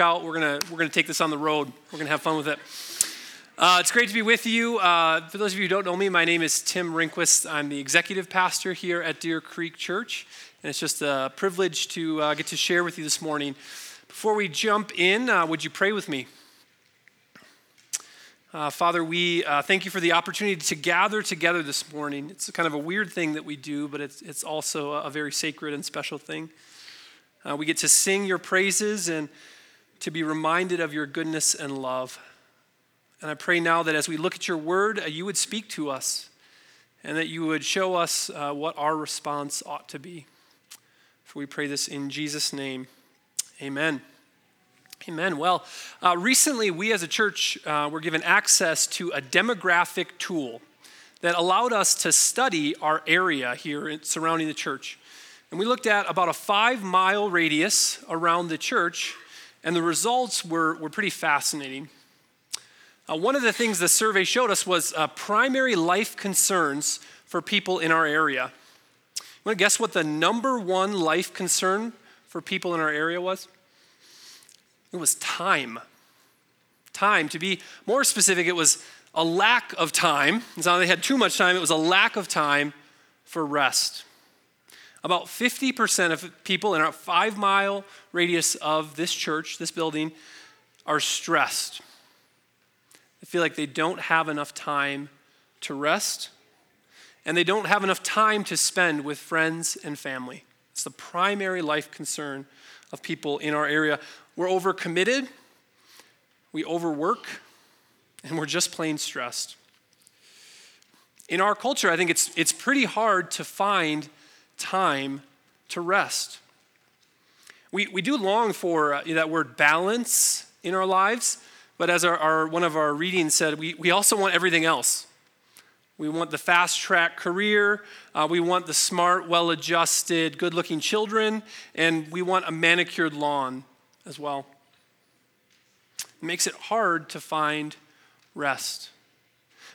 out. We're gonna we're gonna take this on the road. We're gonna have fun with it. Uh, it's great to be with you. Uh, for those of you who don't know me, my name is Tim Rinquist. I'm the executive pastor here at Deer Creek Church, and it's just a privilege to uh, get to share with you this morning. Before we jump in, uh, would you pray with me? Uh, Father, we uh, thank you for the opportunity to gather together this morning. It's kind of a weird thing that we do, but it's, it's also a very sacred and special thing. We get to sing your praises and to be reminded of your goodness and love. And I pray now that as we look at your word, uh, you would speak to us and that you would show us uh, what our response ought to be. For we pray this in Jesus' name. Amen. Amen. Well, uh, recently we as a church uh, were given access to a demographic tool that allowed us to study our area here surrounding the church. And we looked at about a five mile radius around the church, and the results were, were pretty fascinating. Uh, one of the things the survey showed us was uh, primary life concerns for people in our area. You want to guess what the number one life concern for people in our area was? It was time. Time. To be more specific, it was a lack of time. It's not they had too much time, it was a lack of time for rest. About 50% of people in a five mile radius of this church, this building, are stressed. They feel like they don't have enough time to rest, and they don't have enough time to spend with friends and family. It's the primary life concern of people in our area. We're overcommitted, we overwork, and we're just plain stressed. In our culture, I think it's, it's pretty hard to find time to rest. We, we do long for uh, that word balance in our lives, but as our, our, one of our readings said, we, we also want everything else. We want the fast track career. Uh, we want the smart, well adjusted, good looking children. And we want a manicured lawn as well. It makes it hard to find rest.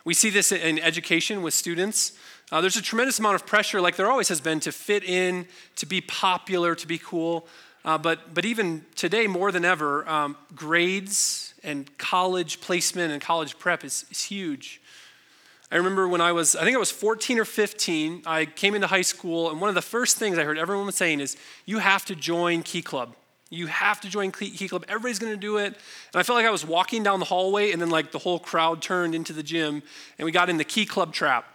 We see this in education with students. Uh, there's a tremendous amount of pressure, like there always has been, to fit in, to be popular, to be cool. Uh, but, but even today, more than ever, um, grades and college placement and college prep is, is huge. I remember when I was, I think I was 14 or 15, I came into high school, and one of the first things I heard everyone was saying is, you have to join Key Club. You have to join Key Club. Everybody's going to do it. And I felt like I was walking down the hallway, and then like the whole crowd turned into the gym, and we got in the Key Club trap.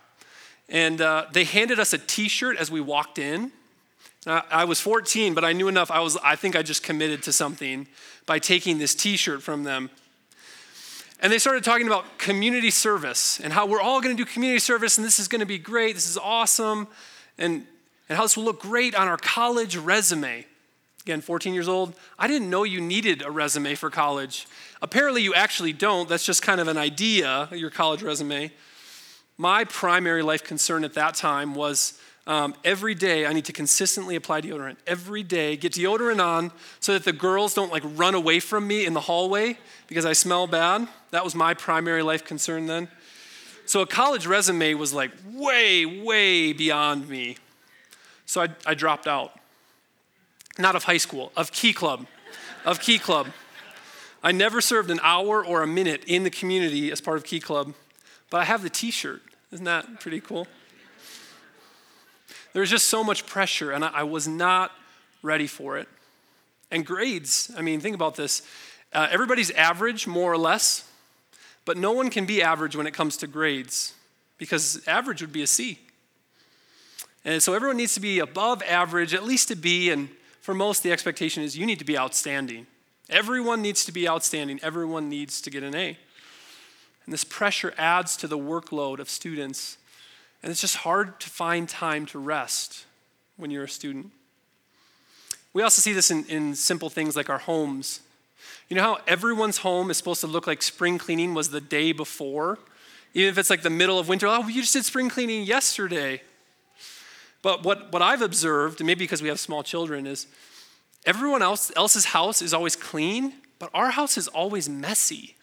And uh, they handed us a T-shirt as we walked in. I, I was 14, but I knew enough. I was, I think, I just committed to something by taking this T-shirt from them. And they started talking about community service and how we're all going to do community service, and this is going to be great. This is awesome, and and how this will look great on our college resume again, 14 years old, I didn't know you needed a resume for college. Apparently, you actually don't. That's just kind of an idea, your college resume. My primary life concern at that time was um, every day I need to consistently apply deodorant. Every day, get deodorant on so that the girls don't like run away from me in the hallway because I smell bad. That was my primary life concern then. So a college resume was like way, way beyond me. So I, I dropped out not of high school, of Key Club, of Key Club. I never served an hour or a minute in the community as part of Key Club, but I have the t shirt. Isn't that pretty cool? There was just so much pressure, and I was not ready for it. And grades, I mean, think about this. Uh, everybody's average, more or less, but no one can be average when it comes to grades because average would be a C. And so everyone needs to be above average, at least a B, and for most, the expectation is you need to be outstanding. Everyone needs to be outstanding. Everyone needs to get an A. And this pressure adds to the workload of students. And it's just hard to find time to rest when you're a student. We also see this in, in simple things like our homes. You know how everyone's home is supposed to look like spring cleaning was the day before? Even if it's like the middle of winter, oh, you just did spring cleaning yesterday. But what, what I've observed, and maybe because we have small children, is everyone else, else's house is always clean, but our house is always messy.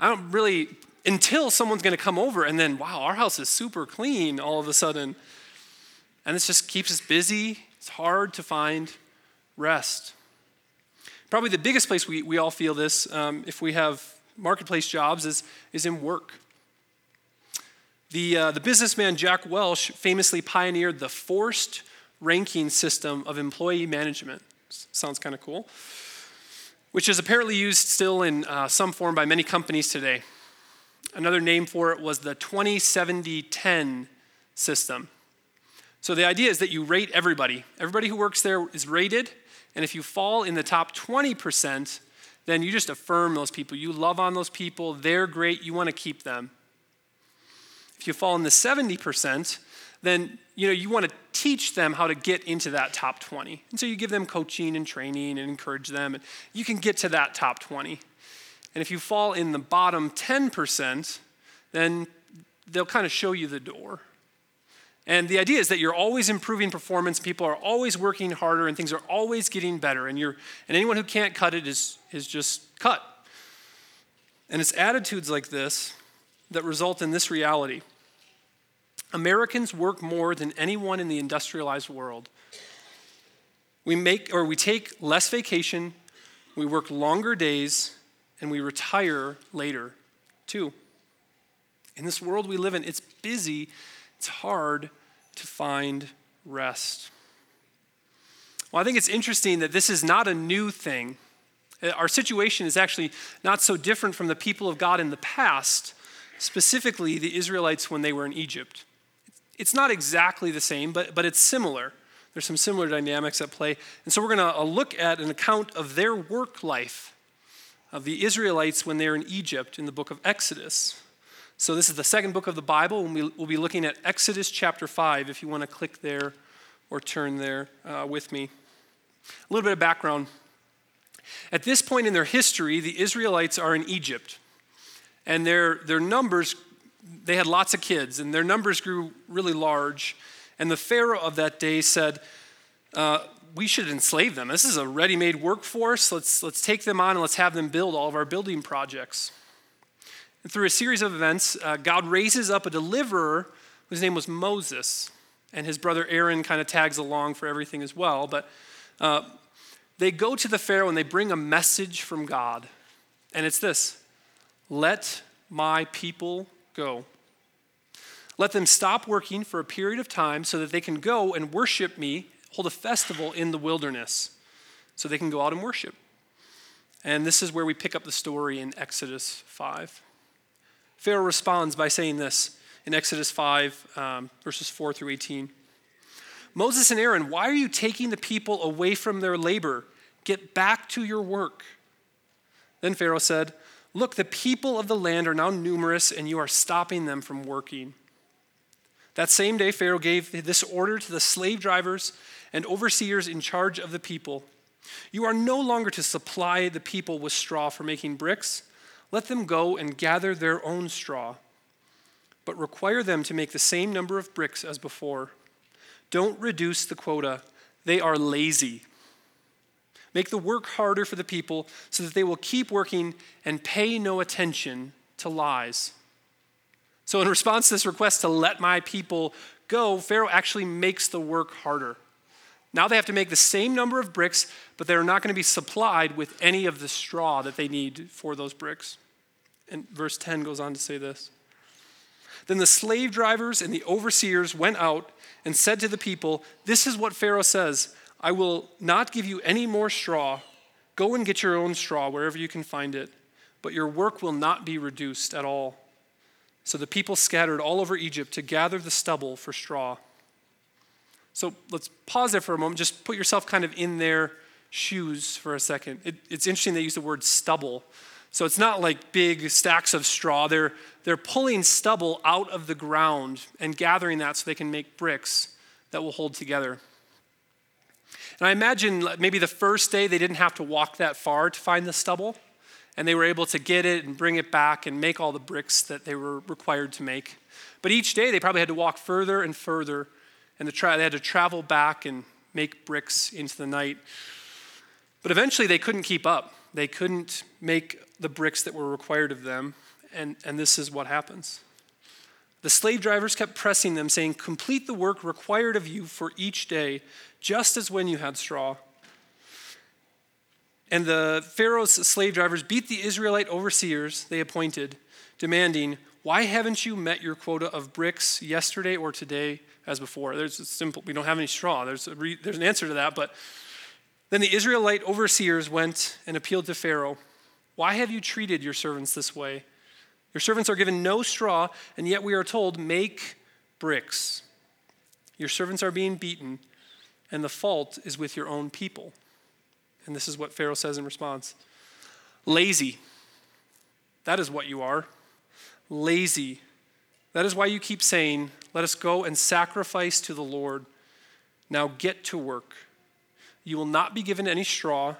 I don't really, until someone's going to come over and then, wow, our house is super clean all of a sudden. And this just keeps us busy. It's hard to find rest. Probably the biggest place we, we all feel this um, if we have marketplace jobs is, is in work. The, uh, the businessman Jack Welch famously pioneered the forced ranking system of employee management. Sounds kind of cool. Which is apparently used still in uh, some form by many companies today. Another name for it was the 20 70 10 system. So the idea is that you rate everybody. Everybody who works there is rated, and if you fall in the top 20%, then you just affirm those people. You love on those people, they're great, you want to keep them. If you fall in the 70%, then you know you want to teach them how to get into that top 20. And so you give them coaching and training and encourage them and you can get to that top 20. And if you fall in the bottom 10%, then they'll kind of show you the door. And the idea is that you're always improving performance, people are always working harder, and things are always getting better. And, you're, and anyone who can't cut it is, is just cut. And it's attitudes like this that result in this reality Americans work more than anyone in the industrialized world. We make or we take less vacation, we work longer days, and we retire later, too. In this world we live in, it's busy, it's hard, to find rest. Well, I think it's interesting that this is not a new thing. Uh, our situation is actually not so different from the people of God in the past, specifically the Israelites when they were in Egypt. It's not exactly the same, but, but it's similar. There's some similar dynamics at play. And so we're going to uh, look at an account of their work life of the Israelites when they're in Egypt in the book of Exodus. So, this is the second book of the Bible, and we, will be looking at Exodus chapter 5 if you want to click there or turn there uh, with me. A little bit of background. At this point in their history, the Israelites are in Egypt, and their, their numbers, they had lots of kids, and their numbers grew really large. And the Pharaoh of that day said, uh, we should enslave them. This is a ready made workforce. Let's, let's take them on and let's have them build all of our building projects. And through a series of events, uh, God raises up a deliverer whose name was Moses. And his brother Aaron kind of tags along for everything as well. But uh, they go to the Pharaoh and they bring a message from God. And it's this Let my people go. Let them stop working for a period of time so that they can go and worship me, hold a festival in the wilderness, so they can go out and worship. And this is where we pick up the story in Exodus 5. Pharaoh responds by saying this in Exodus 5, um, verses 4 through 18. Moses and Aaron, why are you taking the people away from their labor? Get back to your work. Then Pharaoh said, Look, the people of the land are now numerous, and you are stopping them from working. That same day, Pharaoh gave this order to the slave drivers and overseers in charge of the people You are no longer to supply the people with straw for making bricks let them go and gather their own straw, but require them to make the same number of bricks as before. Don't reduce the quota, they are lazy. Make the work harder for the people so that they will keep working and pay no attention to lies. So, in response to this request to let my people go, Pharaoh actually makes the work harder. Now they have to make the same number of bricks, but they're not going to be supplied with any of the straw that they need for those bricks. And verse 10 goes on to say this Then the slave drivers and the overseers went out and said to the people, This is what Pharaoh says I will not give you any more straw. Go and get your own straw wherever you can find it, but your work will not be reduced at all. So the people scattered all over Egypt to gather the stubble for straw. So let's pause there for a moment. Just put yourself kind of in their shoes for a second. It, it's interesting they use the word stubble. So it's not like big stacks of straw. They're, they're pulling stubble out of the ground and gathering that so they can make bricks that will hold together. And I imagine maybe the first day they didn't have to walk that far to find the stubble, and they were able to get it and bring it back and make all the bricks that they were required to make. But each day they probably had to walk further and further and they had to travel back and make bricks into the night. But eventually they couldn't keep up. They couldn't make the bricks that were required of them, and, and this is what happens. The slave drivers kept pressing them, saying, Complete the work required of you for each day, just as when you had straw. And the Pharaoh's slave drivers beat the Israelite overseers they appointed, demanding, Why haven't you met your quota of bricks yesterday or today as before? There's a simple, we don't have any straw. There's, re, there's an answer to that. But then the Israelite overseers went and appealed to Pharaoh, Why have you treated your servants this way? Your servants are given no straw, and yet we are told, Make bricks. Your servants are being beaten, and the fault is with your own people. And this is what Pharaoh says in response Lazy. That is what you are. Lazy. That is why you keep saying, Let us go and sacrifice to the Lord. Now get to work. You will not be given any straw,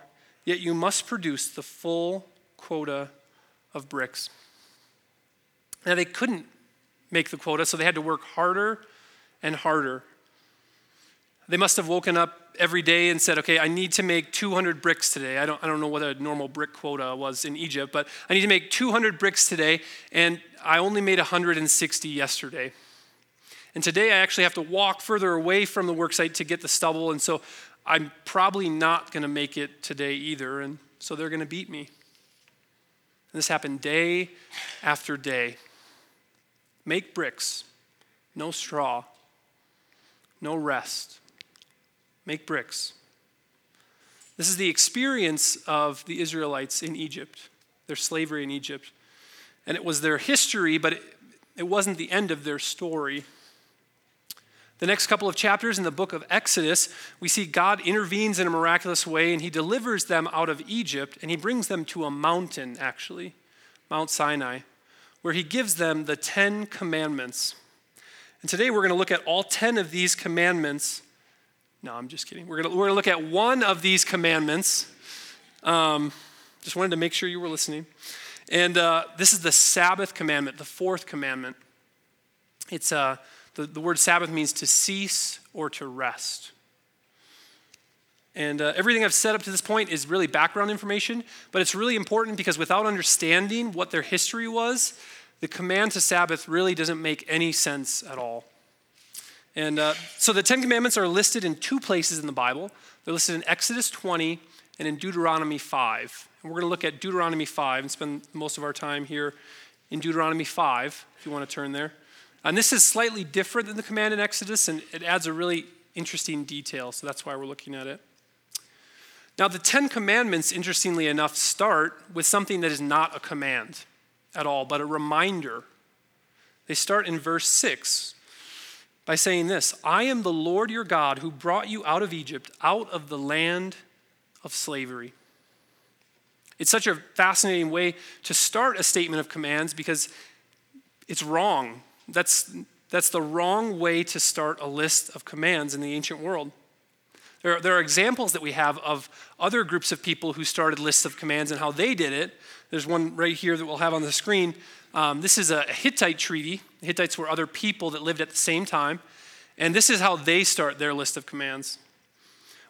yet you must produce the full quota of bricks. Now, they couldn't make the quota, so they had to work harder and harder. They must have woken up every day and said, okay, I need to make 200 bricks today. I don't, I don't know what a normal brick quota was in Egypt, but I need to make 200 bricks today, and I only made 160 yesterday. And today I actually have to walk further away from the worksite to get the stubble, and so I'm probably not going to make it today either, and so they're going to beat me. And this happened day after day. Make bricks, no straw, no rest make bricks. This is the experience of the Israelites in Egypt, their slavery in Egypt. And it was their history, but it, it wasn't the end of their story. The next couple of chapters in the book of Exodus, we see God intervenes in a miraculous way and he delivers them out of Egypt and he brings them to a mountain, actually, Mount Sinai, where he gives them the Ten Commandments. And today we're going to look at all 10 of these commandments no, I'm just kidding. We're going we're to look at one of these commandments. Um, just wanted to make sure you were listening. And uh, this is the Sabbath commandment, the fourth commandment. It's uh, the, the word Sabbath means to cease or to rest. And uh, everything I've said up to this point is really background information, but it's really important because without understanding what their history was, the command to Sabbath really doesn't make any sense at all. And uh, so the Ten Commandments are listed in two places in the Bible. They're listed in Exodus 20 and in Deuteronomy 5. And we're going to look at Deuteronomy 5 and spend most of our time here in Deuteronomy 5, if you want to turn there. And this is slightly different than the command in Exodus, and it adds a really interesting detail, so that's why we're looking at it. Now, the Ten Commandments, interestingly enough, start with something that is not a command at all, but a reminder. They start in verse 6, by saying this I am the Lord your God who brought you out of Egypt, out of the land of slavery. It's such a fascinating way to start a statement of commands because it's wrong. That's, that's the wrong way to start a list of commands in the ancient world. There are, there are examples that we have of other groups of people who started lists of commands and how they did it. There's one right here that we'll have on the screen. Um, this is a Hittite treaty. The Hittites were other people that lived at the same time. And this is how they start their list of commands.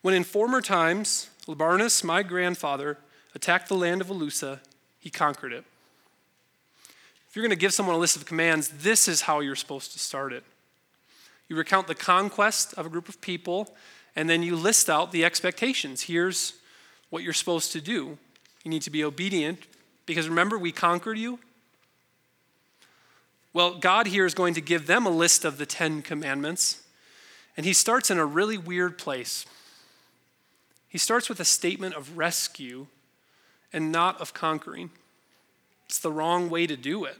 When in former times, Labarnus, my grandfather, attacked the land of Elusa, he conquered it. If you're going to give someone a list of commands, this is how you're supposed to start it. You recount the conquest of a group of people, and then you list out the expectations. Here's what you're supposed to do. You need to be obedient, because remember, we conquered you. Well, God here is going to give them a list of the Ten Commandments, and he starts in a really weird place. He starts with a statement of rescue and not of conquering. It's the wrong way to do it.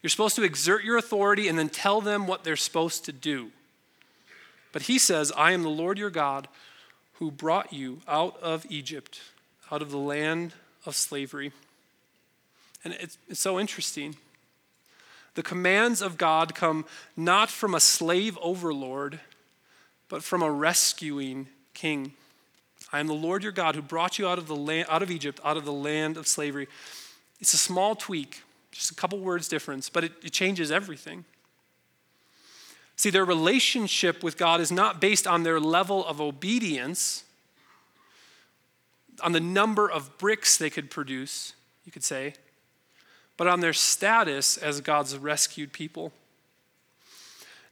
You're supposed to exert your authority and then tell them what they're supposed to do. But he says, I am the Lord your God who brought you out of Egypt, out of the land of slavery. And it's, it's so interesting the commands of God come not from a slave overlord, but from a rescuing king. I am the Lord your God who brought you out of, the land, out of Egypt, out of the land of slavery. It's a small tweak, just a couple words difference, but it, it changes everything. See, their relationship with God is not based on their level of obedience, on the number of bricks they could produce, you could say, but on their status as God's rescued people.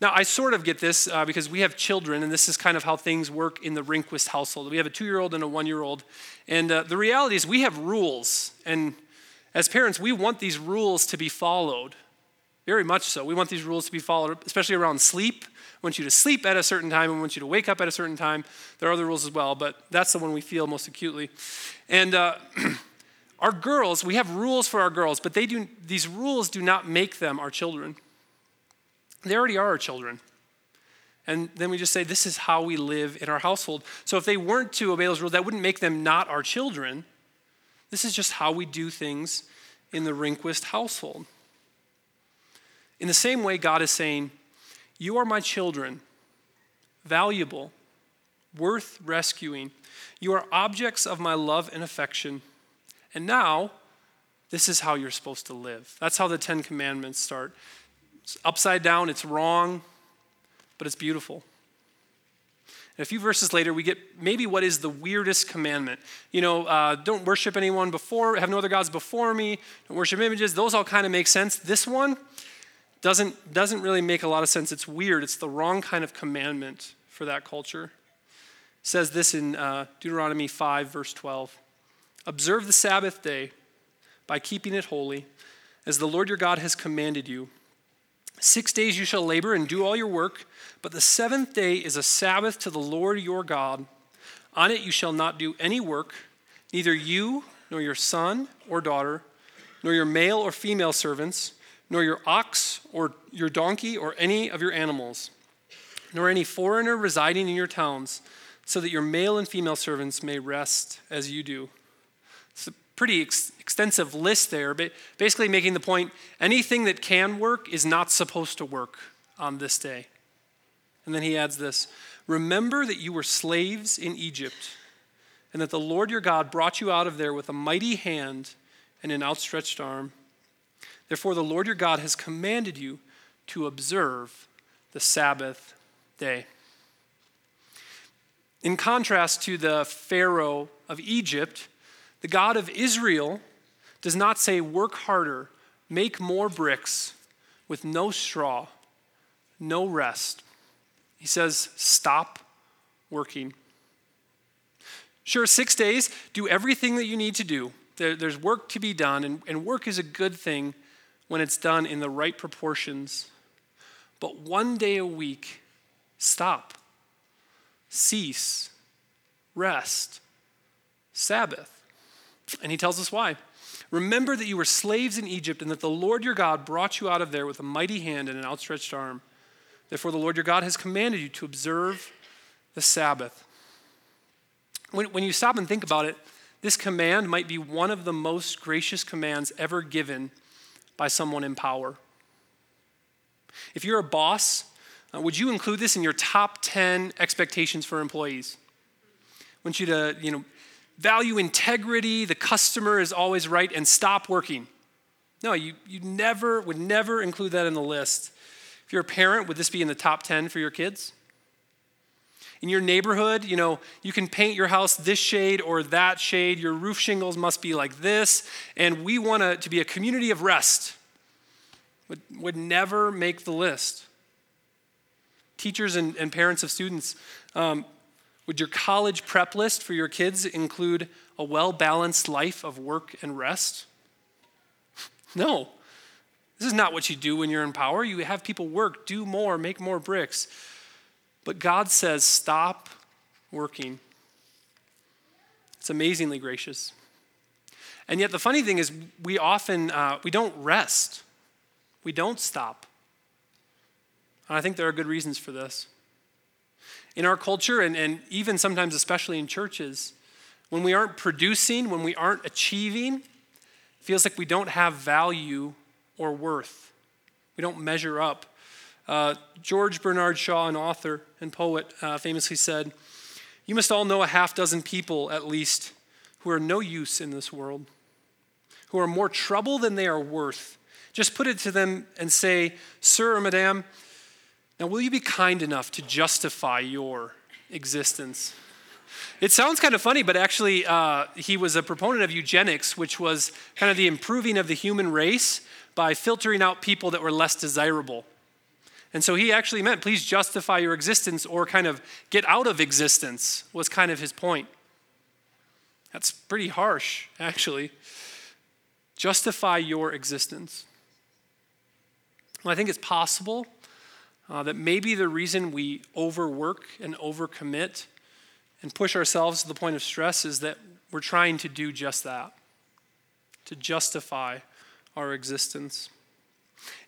Now, I sort of get this uh, because we have children, and this is kind of how things work in the Rinquist household. We have a two year old and a one year old. And uh, the reality is, we have rules. And as parents, we want these rules to be followed. Very much so. We want these rules to be followed, especially around sleep. We want you to sleep at a certain time. And we want you to wake up at a certain time. There are other rules as well, but that's the one we feel most acutely. And uh, our girls, we have rules for our girls, but they do, these rules do not make them our children. They already are our children. And then we just say, this is how we live in our household. So if they weren't to obey those rules, that wouldn't make them not our children. This is just how we do things in the Rinquist household. In the same way, God is saying, You are my children, valuable, worth rescuing. You are objects of my love and affection. And now, this is how you're supposed to live. That's how the Ten Commandments start. It's upside down, it's wrong, but it's beautiful. And a few verses later, we get maybe what is the weirdest commandment. You know, uh, don't worship anyone before, have no other gods before me, don't worship images. Those all kind of make sense. This one, doesn't, doesn't really make a lot of sense. It's weird. It's the wrong kind of commandment for that culture. It says this in uh, Deuteronomy 5, verse 12 Observe the Sabbath day by keeping it holy, as the Lord your God has commanded you. Six days you shall labor and do all your work, but the seventh day is a Sabbath to the Lord your God. On it you shall not do any work, neither you, nor your son or daughter, nor your male or female servants nor your ox or your donkey or any of your animals, nor any foreigner residing in your towns, so that your male and female servants may rest as you do. It's a pretty ex- extensive list there, but basically making the point anything that can work is not supposed to work on this day. And then he adds this Remember that you were slaves in Egypt, and that the Lord your God brought you out of there with a mighty hand and an outstretched arm. Therefore, the Lord your God has commanded you to observe the Sabbath day. In contrast to the Pharaoh of Egypt, the God of Israel does not say, Work harder, make more bricks with no straw, no rest. He says, Stop working. Sure, six days, do everything that you need to do. There, there's work to be done, and, and work is a good thing when it's done in the right proportions. But one day a week, stop, cease, rest, Sabbath. And he tells us why. Remember that you were slaves in Egypt and that the Lord your God brought you out of there with a mighty hand and an outstretched arm. Therefore, the Lord your God has commanded you to observe the Sabbath. When, when you stop and think about it, this command might be one of the most gracious commands ever given by someone in power. If you're a boss, uh, would you include this in your top 10 expectations for employees? I want you to, you know, value integrity, the customer is always right, and stop working. No, you, you never would never include that in the list. If you're a parent, would this be in the top 10 for your kids? In your neighborhood, you know, you can paint your house this shade or that shade. Your roof shingles must be like this. And we want to, be a community of rest. Would, would never make the list. Teachers and, and parents of students, um, would your college prep list for your kids include a well balanced life of work and rest? No. This is not what you do when you're in power. You have people work, do more, make more bricks. But God says, stop working. It's amazingly gracious. And yet the funny thing is, we often uh, we don't rest. We don't stop. And I think there are good reasons for this. In our culture, and, and even sometimes, especially in churches, when we aren't producing, when we aren't achieving, it feels like we don't have value or worth. We don't measure up uh, George Bernard Shaw, an author and poet, uh, famously said, You must all know a half dozen people, at least, who are no use in this world, who are more trouble than they are worth. Just put it to them and say, Sir or Madam, now will you be kind enough to justify your existence? It sounds kind of funny, but actually, uh, he was a proponent of eugenics, which was kind of the improving of the human race by filtering out people that were less desirable. And so he actually meant, please justify your existence or kind of get out of existence, was kind of his point. That's pretty harsh, actually. Justify your existence. Well, I think it's possible uh, that maybe the reason we overwork and overcommit and push ourselves to the point of stress is that we're trying to do just that to justify our existence.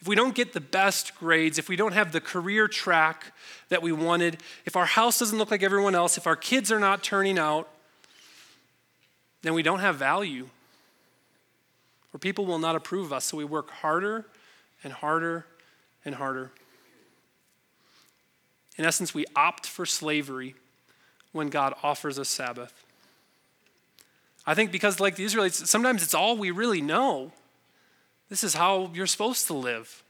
If we don't get the best grades, if we don't have the career track that we wanted, if our house doesn't look like everyone else, if our kids are not turning out, then we don't have value. Or people will not approve of us, so we work harder and harder and harder. In essence, we opt for slavery when God offers us Sabbath. I think because, like the Israelites, sometimes it's all we really know. This is how you're supposed to live.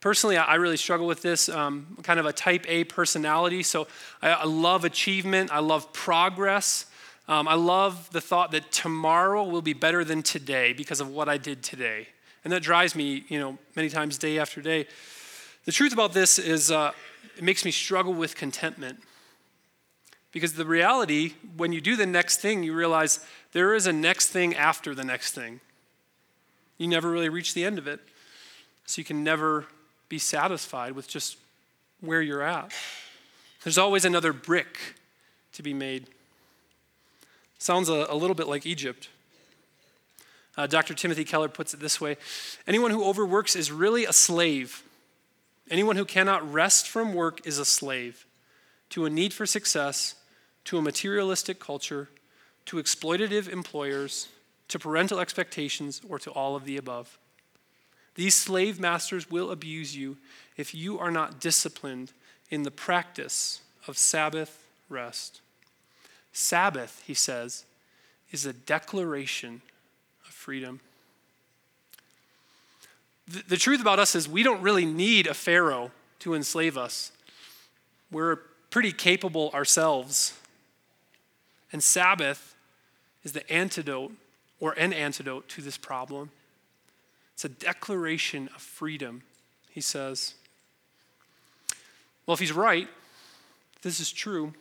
Personally, I really struggle with this. Um, kind of a type A personality. So I, I love achievement, I love progress. Um, I love the thought that tomorrow will be better than today because of what I did today. And that drives me, you know, many times day after day. The truth about this is uh, it makes me struggle with contentment. Because the reality, when you do the next thing, you realize there is a next thing after the next thing. You never really reach the end of it. So you can never be satisfied with just where you're at. There's always another brick to be made. Sounds a, a little bit like Egypt. Uh, Dr. Timothy Keller puts it this way Anyone who overworks is really a slave. Anyone who cannot rest from work is a slave to a need for success to a materialistic culture, to exploitative employers, to parental expectations, or to all of the above. These slave masters will abuse you if you are not disciplined in the practice of Sabbath rest. Sabbath, he says, is a declaration of freedom. The, the truth about us is we don't really need a Pharaoh to enslave us. We're pretty capable ourselves. And Sabbath is the antidote or an antidote to this problem. It's a declaration of freedom, he says. Well, if he's right, this is true.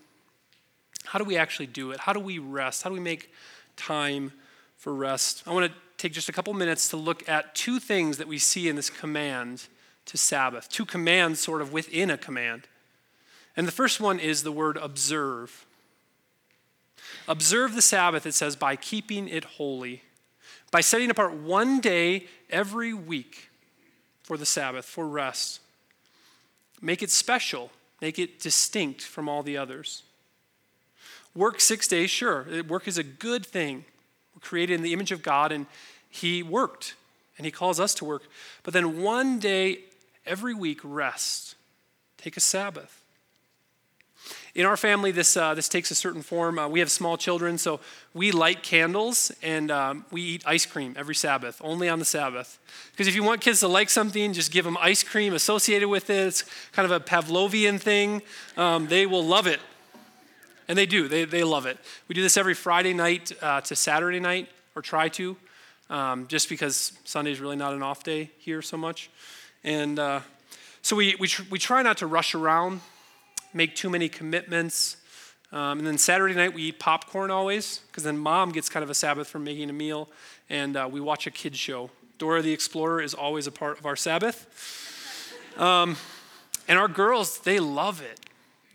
How do we actually do it? How do we rest? How do we make time for rest? I want to take just a couple minutes to look at two things that we see in this command to Sabbath, two commands sort of within a command. And the first one is the word observe. Observe the Sabbath, it says, by keeping it holy, by setting apart one day every week for the Sabbath, for rest. Make it special, make it distinct from all the others. Work six days, sure. Work is a good thing. We're created in the image of God, and He worked, and He calls us to work. But then one day every week, rest. Take a Sabbath. In our family, this, uh, this takes a certain form. Uh, we have small children, so we light candles and um, we eat ice cream every Sabbath, only on the Sabbath. Because if you want kids to like something, just give them ice cream associated with it. It's kind of a Pavlovian thing. Um, they will love it. And they do, they, they love it. We do this every Friday night uh, to Saturday night, or try to, um, just because Sunday is really not an off day here so much. And uh, so we, we, tr- we try not to rush around make too many commitments. Um, and then Saturday night, we eat popcorn always, because then mom gets kind of a Sabbath from making a meal, and uh, we watch a kid show. Dora the Explorer is always a part of our Sabbath. Um, and our girls, they love it.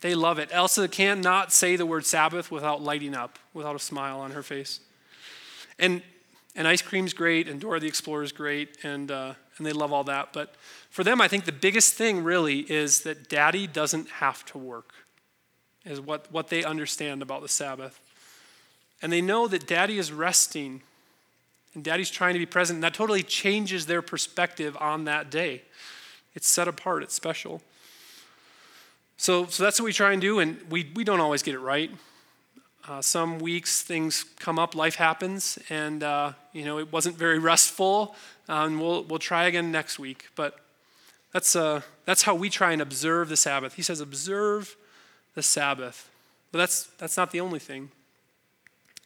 They love it. Elsa cannot say the word Sabbath without lighting up, without a smile on her face. And, and ice cream's great, and Dora the Explorer's great, and, uh, and they love all that. But for them, I think the biggest thing really is that daddy doesn't have to work, is what, what they understand about the Sabbath. And they know that daddy is resting and daddy's trying to be present. And that totally changes their perspective on that day. It's set apart, it's special. So, so that's what we try and do, and we, we don't always get it right. Uh, some weeks things come up, life happens, and uh, you know it wasn't very restful. Uh, and we'll we'll try again next week. But that's, uh, that's how we try and observe the Sabbath. He says, observe the Sabbath. But that's, that's not the only thing.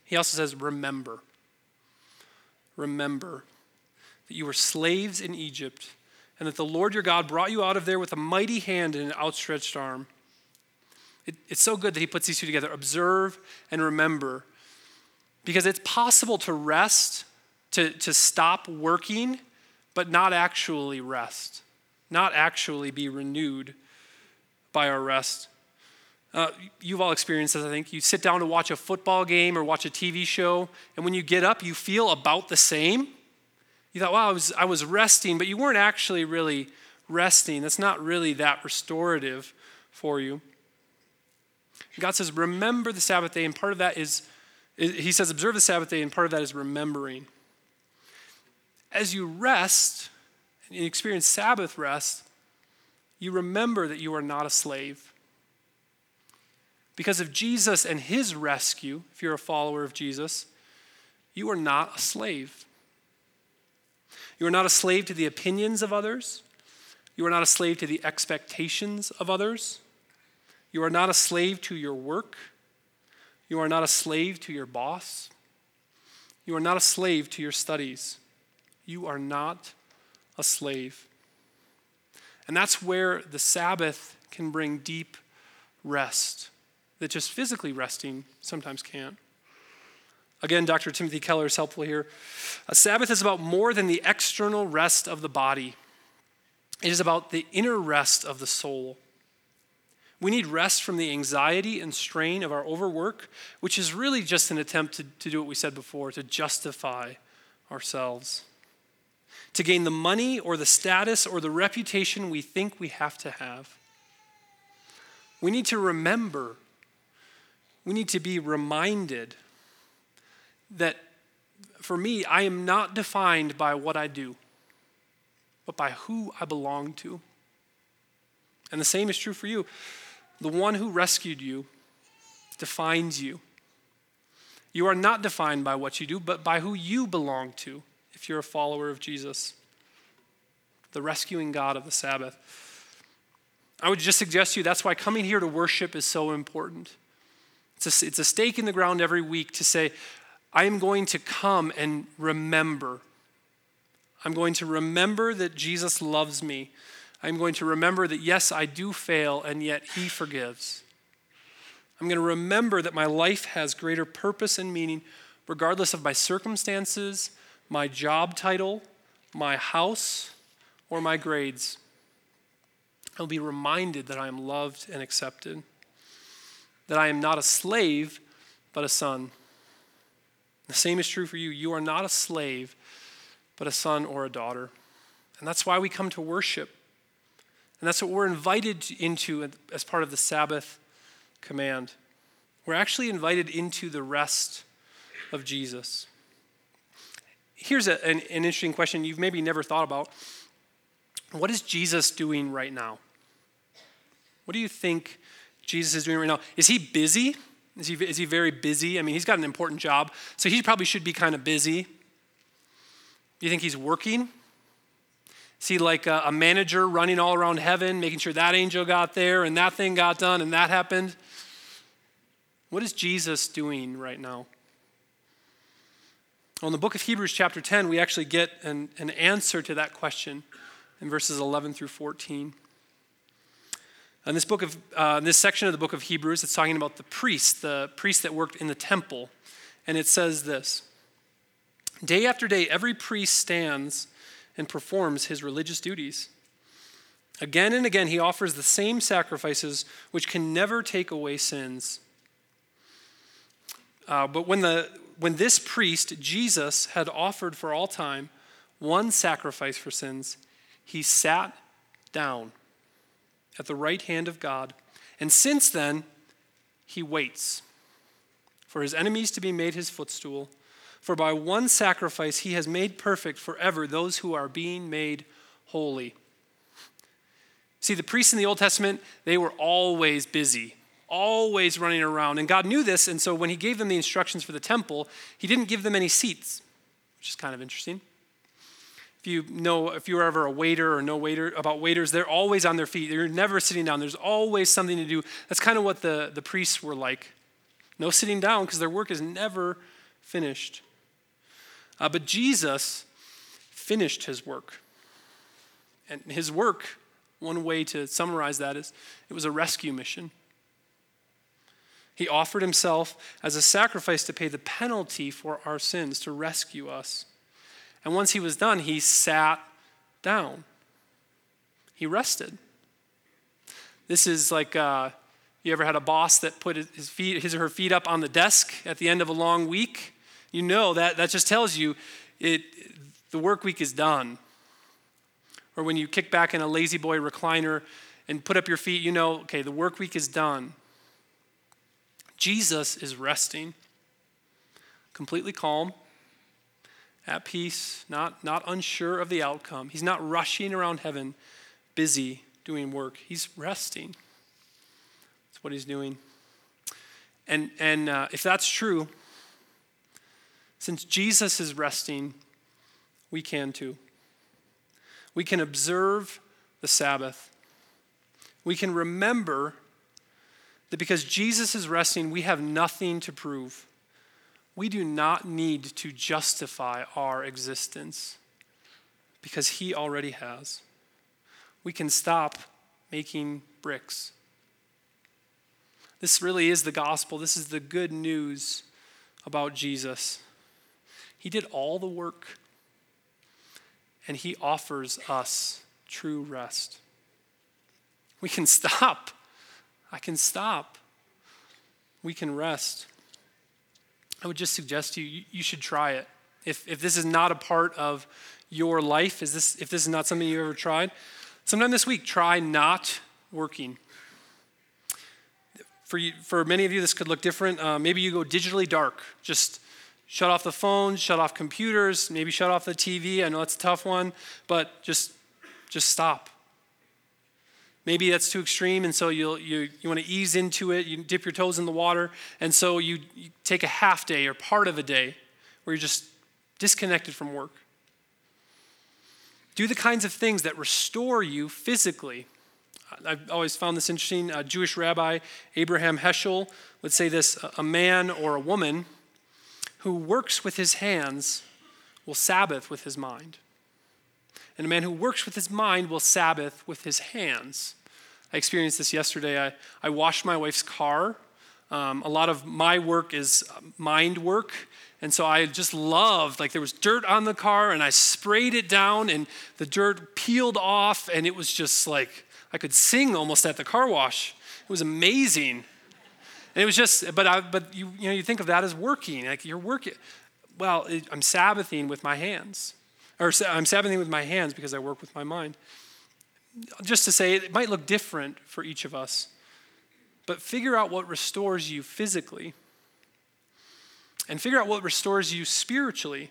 He also says, remember. Remember that you were slaves in Egypt and that the Lord your God brought you out of there with a mighty hand and an outstretched arm. It, it's so good that he puts these two together observe and remember. Because it's possible to rest, to, to stop working, but not actually rest, not actually be renewed by our rest. Uh, you've all experienced this, I think. You sit down to watch a football game or watch a TV show, and when you get up, you feel about the same. You thought, wow, I was, I was resting, but you weren't actually really resting. That's not really that restorative for you. God says, remember the Sabbath day, and part of that is, he says, observe the Sabbath day, and part of that is remembering. As you rest and experience Sabbath rest, you remember that you are not a slave. Because of Jesus and his rescue, if you're a follower of Jesus, you are not a slave. You are not a slave to the opinions of others. You are not a slave to the expectations of others. You are not a slave to your work. You are not a slave to your boss. You are not a slave to your studies. You are not a slave. And that's where the Sabbath can bring deep rest that just physically resting sometimes can't. Again, Dr. Timothy Keller is helpful here. A Sabbath is about more than the external rest of the body, it is about the inner rest of the soul. We need rest from the anxiety and strain of our overwork, which is really just an attempt to, to do what we said before to justify ourselves, to gain the money or the status or the reputation we think we have to have. We need to remember, we need to be reminded that for me, I am not defined by what I do, but by who I belong to. And the same is true for you. The one who rescued you defines you. You are not defined by what you do, but by who you belong to if you're a follower of Jesus, the rescuing God of the Sabbath. I would just suggest to you that's why coming here to worship is so important. It's a, it's a stake in the ground every week to say, I am going to come and remember. I'm going to remember that Jesus loves me. I'm going to remember that, yes, I do fail, and yet He forgives. I'm going to remember that my life has greater purpose and meaning, regardless of my circumstances, my job title, my house, or my grades. I'll be reminded that I am loved and accepted, that I am not a slave, but a son. The same is true for you. You are not a slave, but a son or a daughter. And that's why we come to worship. And that's what we're invited into as part of the Sabbath command. We're actually invited into the rest of Jesus. Here's a, an, an interesting question you've maybe never thought about. What is Jesus doing right now? What do you think Jesus is doing right now? Is he busy? Is he, is he very busy? I mean, he's got an important job, so he probably should be kind of busy. Do you think he's working? Is he like a, a manager running all around heaven, making sure that angel got there and that thing got done and that happened? What is Jesus doing right now? Well, in the book of Hebrews, chapter 10, we actually get an, an answer to that question in verses 11 through 14. In this book of uh, this section of the book of Hebrews, it's talking about the priests, the priests that worked in the temple, and it says this: Day after day, every priest stands and performs his religious duties. Again and again, he offers the same sacrifices which can never take away sins. Uh, but when, the, when this priest, Jesus, had offered for all time one sacrifice for sins, he sat down at the right hand of God. And since then, he waits for his enemies to be made his footstool. For by one sacrifice he has made perfect forever those who are being made holy. See, the priests in the Old Testament, they were always busy, always running around. And God knew this, and so when he gave them the instructions for the temple, he didn't give them any seats, which is kind of interesting. If you know, if you were ever a waiter or no waiter about waiters, they're always on their feet. They're never sitting down. There's always something to do. That's kind of what the, the priests were like. No sitting down because their work is never finished. Uh, but Jesus finished his work. And his work, one way to summarize that is it was a rescue mission. He offered himself as a sacrifice to pay the penalty for our sins, to rescue us. And once he was done, he sat down. He rested. This is like uh, you ever had a boss that put his, feet, his or her feet up on the desk at the end of a long week? You know that that just tells you it, the work week is done. Or when you kick back in a La-Z-Boy recliner and put up your feet, you know, okay, the work week is done. Jesus is resting, completely calm, at peace, not, not unsure of the outcome. He's not rushing around heaven, busy doing work. He's resting. That's what he's doing. And, and uh, if that's true, since Jesus is resting, we can too. We can observe the Sabbath. We can remember that because Jesus is resting, we have nothing to prove. We do not need to justify our existence because He already has. We can stop making bricks. This really is the gospel. This is the good news about Jesus. He did all the work, and He offers us true rest. We can stop. I can stop. We can rest. I would just suggest to you, you should try it. If, if this is not a part of your life, is this, if this is not something you've ever tried, sometime this week, try not working. For, you, for many of you, this could look different. Uh, maybe you go digitally dark. Just shut off the phone, shut off computers, maybe shut off the TV. I know it's a tough one, but just, just stop. Maybe that's too extreme, and so you you, you want to ease into it. You dip your toes in the water, and so you, you take a half day or part of a day where you're just disconnected from work. Do the kinds of things that restore you physically. I've always found this interesting. A Jewish rabbi, Abraham Heschel, would say this a man or a woman who works with his hands will Sabbath with his mind. And a man who works with his mind will Sabbath with his hands. I experienced this yesterday. I, I washed my wife's car. Um, a lot of my work is mind work. And so I just loved, like, there was dirt on the car, and I sprayed it down, and the dirt peeled off, and it was just like I could sing almost at the car wash. It was amazing. And it was just, but, I, but you, you know, you think of that as working. Like, you're working. Well, I'm Sabbathing with my hands or I'm Sabbathing with my hands because I work with my mind. Just to say, it might look different for each of us, but figure out what restores you physically and figure out what restores you spiritually.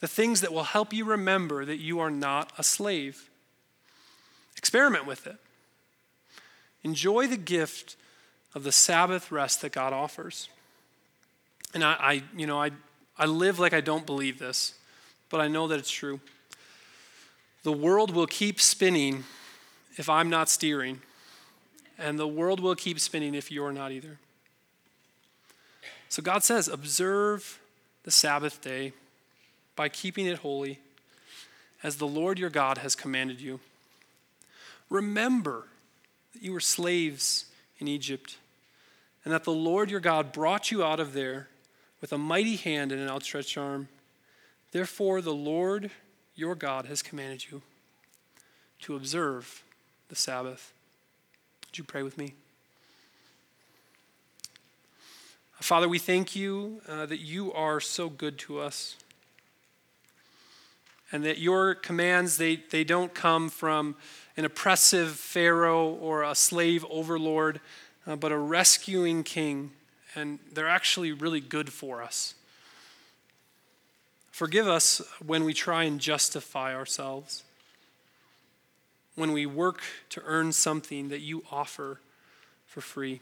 The things that will help you remember that you are not a slave. Experiment with it. Enjoy the gift of the Sabbath rest that God offers. And I, I you know, I, I live like I don't believe this but I know that it's true. The world will keep spinning if I'm not steering, and the world will keep spinning if you're not either. So God says, observe the Sabbath day by keeping it holy, as the Lord your God has commanded you. Remember that you were slaves in Egypt, and that the Lord your God brought you out of there with a mighty hand and an outstretched arm. Therefore, the Lord your God has commanded you to observe the Sabbath. Would you pray with me? Father, we thank you uh, that you are so good to us and that your commands they, they don't come from an oppressive pharaoh or a slave overlord uh, but a rescuing king and they're actually really good for us Forgive us when we try and justify ourselves, when we work to earn something that you offer for free.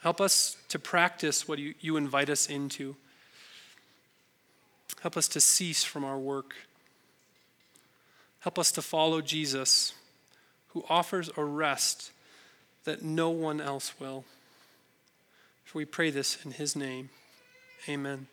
Help us to practice what you, you invite us into. Help us to cease from our work. Help us to follow Jesus, who offers a rest that no one else will. For we pray this in his name. Amen.